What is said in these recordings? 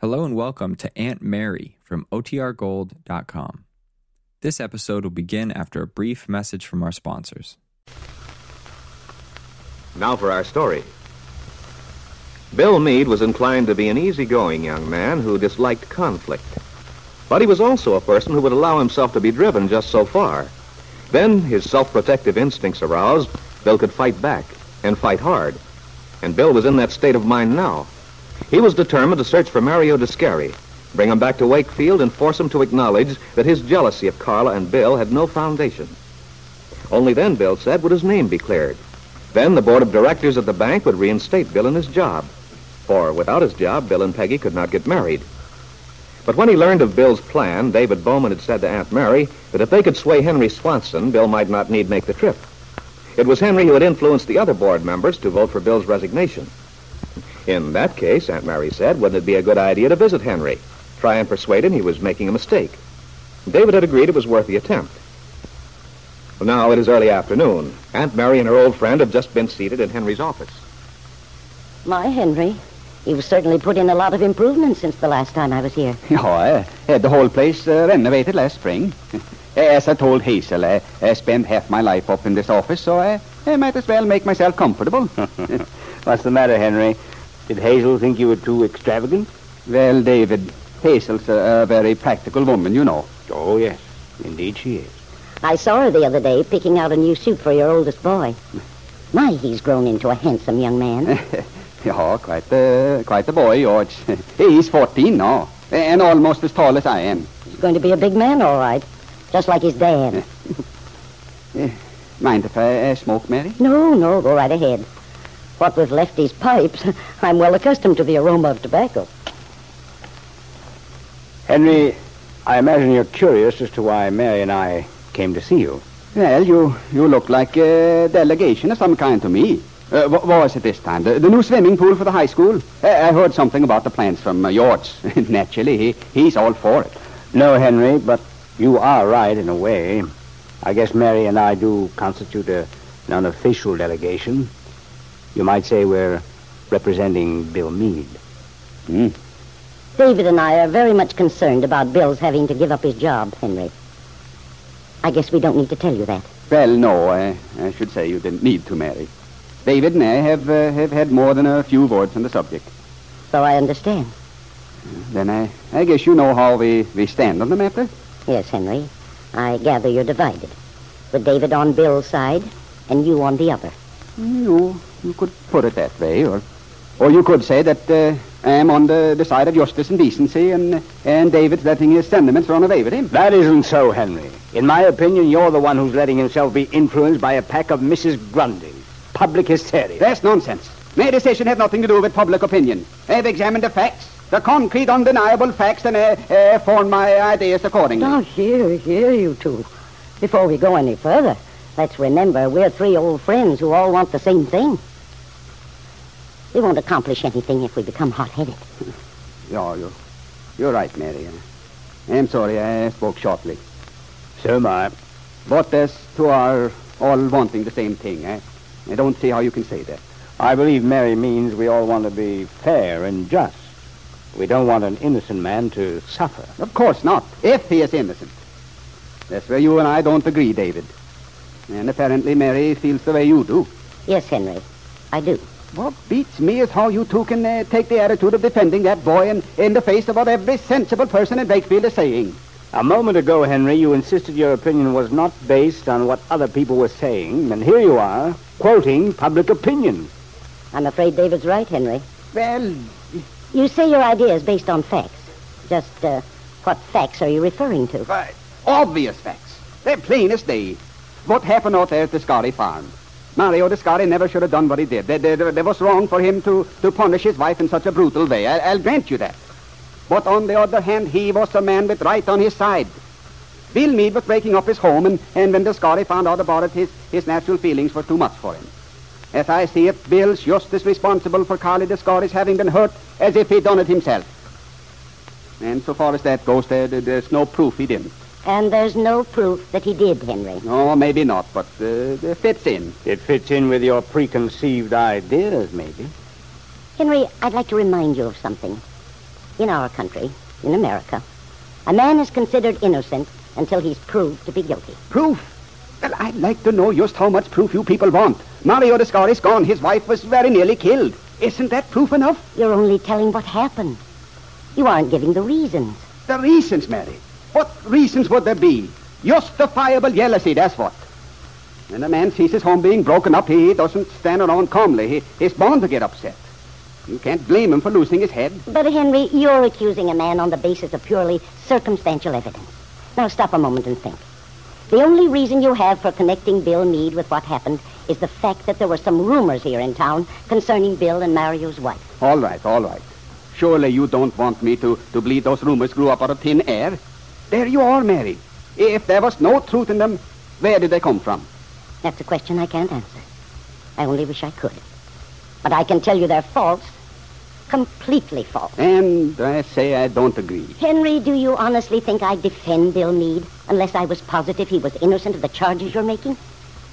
Hello and welcome to Aunt Mary from OTRGold.com. This episode will begin after a brief message from our sponsors. Now for our story. Bill Meade was inclined to be an easygoing young man who disliked conflict. But he was also a person who would allow himself to be driven just so far. Then, his self-protective instincts aroused, Bill could fight back, and fight hard. And Bill was in that state of mind now. He was determined to search for Mario Descari, bring him back to Wakefield, and force him to acknowledge that his jealousy of Carla and Bill had no foundation. Only then, Bill said, would his name be cleared. Then the board of directors at the bank would reinstate Bill in his job. For without his job, Bill and Peggy could not get married. But when he learned of Bill's plan, David Bowman had said to Aunt Mary that if they could sway Henry Swanson, Bill might not need make the trip. It was Henry who had influenced the other board members to vote for Bill's resignation. In that case, Aunt Mary said, wouldn't it be a good idea to visit Henry? Try and persuade him he was making a mistake. David had agreed it was worth the attempt. Well, now it is early afternoon. Aunt Mary and her old friend have just been seated in Henry's office. My Henry, you've certainly put in a lot of improvements since the last time I was here. Oh, I had the whole place uh, renovated last spring. As I told Hazel, I, I spent half my life up in this office, so I, I might as well make myself comfortable. What's the matter, Henry? Did Hazel think you were too extravagant? well, David, Hazel's a, a very practical woman, you know. Oh, yes. Indeed she is. I saw her the other day picking out a new suit for your oldest boy. My, he's grown into a handsome young man. yeah, quite the, quite the boy, George. He's 14 now, and almost as tall as I am. He's going to be a big man, all right. Just like his dad. Mind if I uh, smoke, Mary? No, no, go right ahead. What with Lefty's pipes, I'm well accustomed to the aroma of tobacco. Henry, I imagine you're curious as to why Mary and I came to see you. Well, you, you look like a delegation of some kind to me. Uh, what, what was it this time? The, the new swimming pool for the high school? Uh, I heard something about the plans from uh, George. Naturally, he, he's all for it. No, Henry, but you are right in a way. I guess Mary and I do constitute a, an unofficial delegation. You might say we're representing Bill Meade. Hmm. David and I are very much concerned about Bill's having to give up his job, Henry. I guess we don't need to tell you that. Well, no, I, I should say you didn't need to, Mary. David and I have, uh, have had more than a few words on the subject. So I understand. Then I, I guess you know how we, we stand on the matter? Yes, Henry. I gather you're divided. With David on Bill's side and you on the other. You, you could put it that way, or, or you could say that uh, I am on the, the side of justice and decency, and, and David's letting his sentiments run away with him. That isn't so, Henry. In my opinion, you're the one who's letting himself be influenced by a pack of Mrs. Grundys. Public hysteria. That's nonsense. My decision has nothing to do with public opinion. I've examined the facts, the concrete, undeniable facts, and uh, uh, formed my ideas accordingly. Now, here, here, you two. Before we go any further, let's remember we're three old friends who all want the same thing. We won't accomplish anything if we become hot-headed. Yeah, you're, you're right, Mary. I'm sorry I spoke shortly. So am I. But as to our all wanting the same thing, eh? I don't see how you can say that. I believe Mary means we all want to be fair and just. We don't want an innocent man to suffer. Of course not, if he is innocent. That's where you and I don't agree, David. And apparently Mary feels the way you do. Yes, Henry, I do. What beats me is how you two can uh, take the attitude of defending that boy in, in the face of what every sensible person in Wakefield is saying. A moment ago, Henry, you insisted your opinion was not based on what other people were saying, and here you are, quoting public opinion. I'm afraid David's right, Henry. Well, You say your idea is based on facts. Just, uh, what facts are you referring to? Right. Obvious facts. They're plain as day. What happened out there at the Scotty farm? Mario Descari never should have done what he did. There, there, there was wrong for him to, to punish his wife in such a brutal way. I, I'll grant you that. But on the other hand, he was a man with right on his side. Bill Meade was breaking up his home, and, and when Descari found out about it, his, his natural feelings were too much for him. As I see it, Bill's just as responsible for Carla Descari's having been hurt as if he'd done it himself. And so far as that goes, there- there's no proof he didn't. And there's no proof that he did, Henry. No, maybe not, but uh, it fits in. It fits in with your preconceived ideas, maybe. Henry, I'd like to remind you of something. In our country, in America, a man is considered innocent until he's proved to be guilty. Proof? Well, I'd like to know just how much proof you people want. Mario Descari's gone. His wife was very nearly killed. Isn't that proof enough? You're only telling what happened. You aren't giving the reasons. The reasons, Mary. What reasons would there be? Justifiable jealousy, that's what. When a man sees his home being broken up, he doesn't stand around calmly. He, he's bound to get upset. You can't blame him for losing his head. But, Henry, you're accusing a man on the basis of purely circumstantial evidence. Now, stop a moment and think. The only reason you have for connecting Bill Meade with what happened is the fact that there were some rumors here in town concerning Bill and Mario's wife. All right, all right. Surely you don't want me to, to believe those rumors grew up out of thin air. There you are, Mary. If there was no truth in them, where did they come from? That's a question I can't answer. I only wish I could. But I can tell you they're false. Completely false. And I say I don't agree. Henry, do you honestly think I'd defend Bill Meade unless I was positive he was innocent of the charges you're making?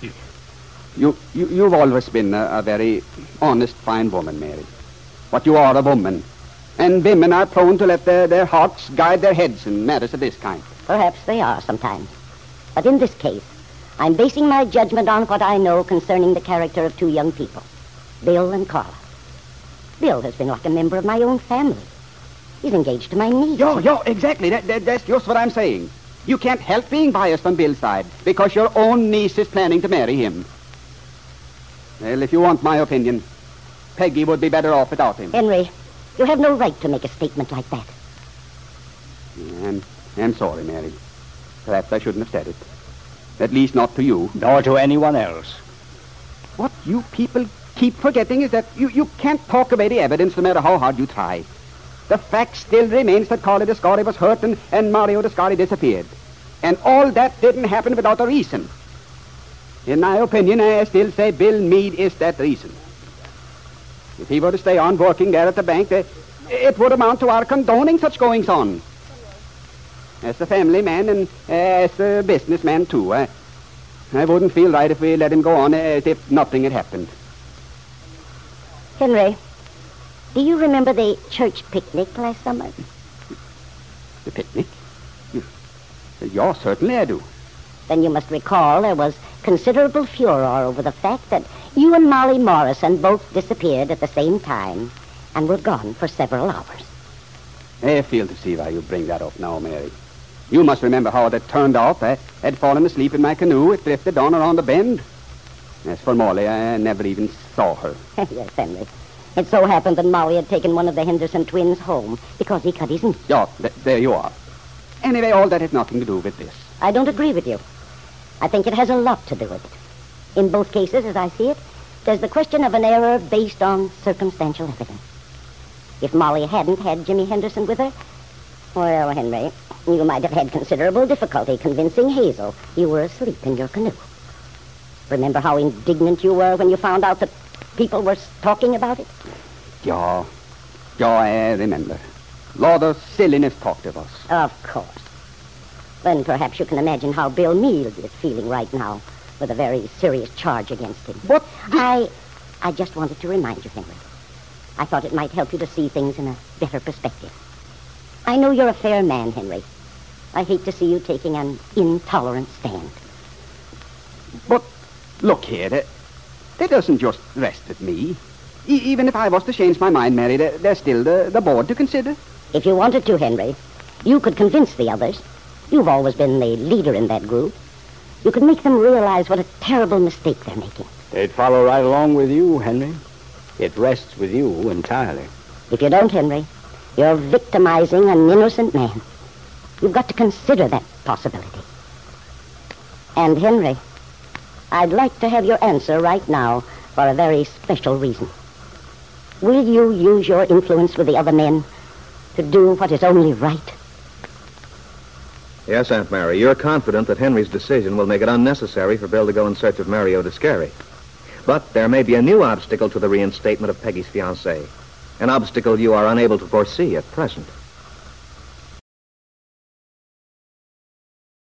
You, you, you've always been a, a very honest, fine woman, Mary. But you are a woman. And women are prone to let their, their hearts guide their heads in matters of this kind. Perhaps they are sometimes. But in this case, I'm basing my judgment on what I know concerning the character of two young people, Bill and Carla. Bill has been like a member of my own family. He's engaged to my niece. Yo, yo, exactly. That, that, that's just what I'm saying. You can't help being biased on Bill's side because your own niece is planning to marry him. Well, if you want my opinion, Peggy would be better off without him. Henry, you have no right to make a statement like that. I'm, I'm sorry, Mary. Perhaps I shouldn't have said it. At least not to you. Nor to anyone else. What you people keep forgetting is that you, you can't talk away the evidence no matter how hard you try. The fact still remains that Carla Descari was hurt and, and Mario Descari disappeared. And all that didn't happen without a reason. In my opinion, I still say Bill Meade is that reason. If he were to stay on working there at the bank, eh, it would amount to our condoning such goings on. As a family man and uh, as a businessman, too, I, I wouldn't feel right if we let him go on as if nothing had happened. Henry, do you remember the church picnic last summer? The picnic? Yeah, certainly I do. Then you must recall there was considerable furor over the fact that you and Molly Morrison both disappeared at the same time and were gone for several hours. I fail to see why you bring that up now, Mary. You must remember how that turned out. I had fallen asleep in my canoe. It drifted on around the bend. As for Molly, I never even saw her. yes, Henry. It so happened that Molly had taken one of the Henderson twins home because he cut his knee. Yeah, th- there you are. Anyway, all that has nothing to do with this. I don't agree with you. I think it has a lot to do with it. In both cases, as I see it, there's the question of an error based on circumstantial evidence. If Molly hadn't had Jimmy Henderson with her, well, Henry, you might have had considerable difficulty convincing Hazel you were asleep in your canoe. Remember how indignant you were when you found out that people were talking about it? Yeah, yeah, I remember. Lot of silliness talked of us. Of course. Then perhaps you can imagine how Bill Meade is feeling right now with a very serious charge against him. What? I, I just wanted to remind you, Henry. I thought it might help you to see things in a better perspective. I know you're a fair man, Henry. I hate to see you taking an intolerant stand. But look here, that, that doesn't just rest at me. E- even if I was to change my mind, Mary, there, there's still the, the board to consider. If you wanted to, Henry, you could convince the others. You've always been the leader in that group. You can make them realize what a terrible mistake they're making. They'd follow right along with you, Henry. It rests with you entirely. If you don't, Henry, you're victimizing an innocent man. You've got to consider that possibility. And, Henry, I'd like to have your answer right now for a very special reason. Will you use your influence with the other men to do what is only right? Yes, Aunt Mary, you're confident that Henry's decision will make it unnecessary for Bill to go in search of Mario Descari. But there may be a new obstacle to the reinstatement of Peggy's fiancé. An obstacle you are unable to foresee at present.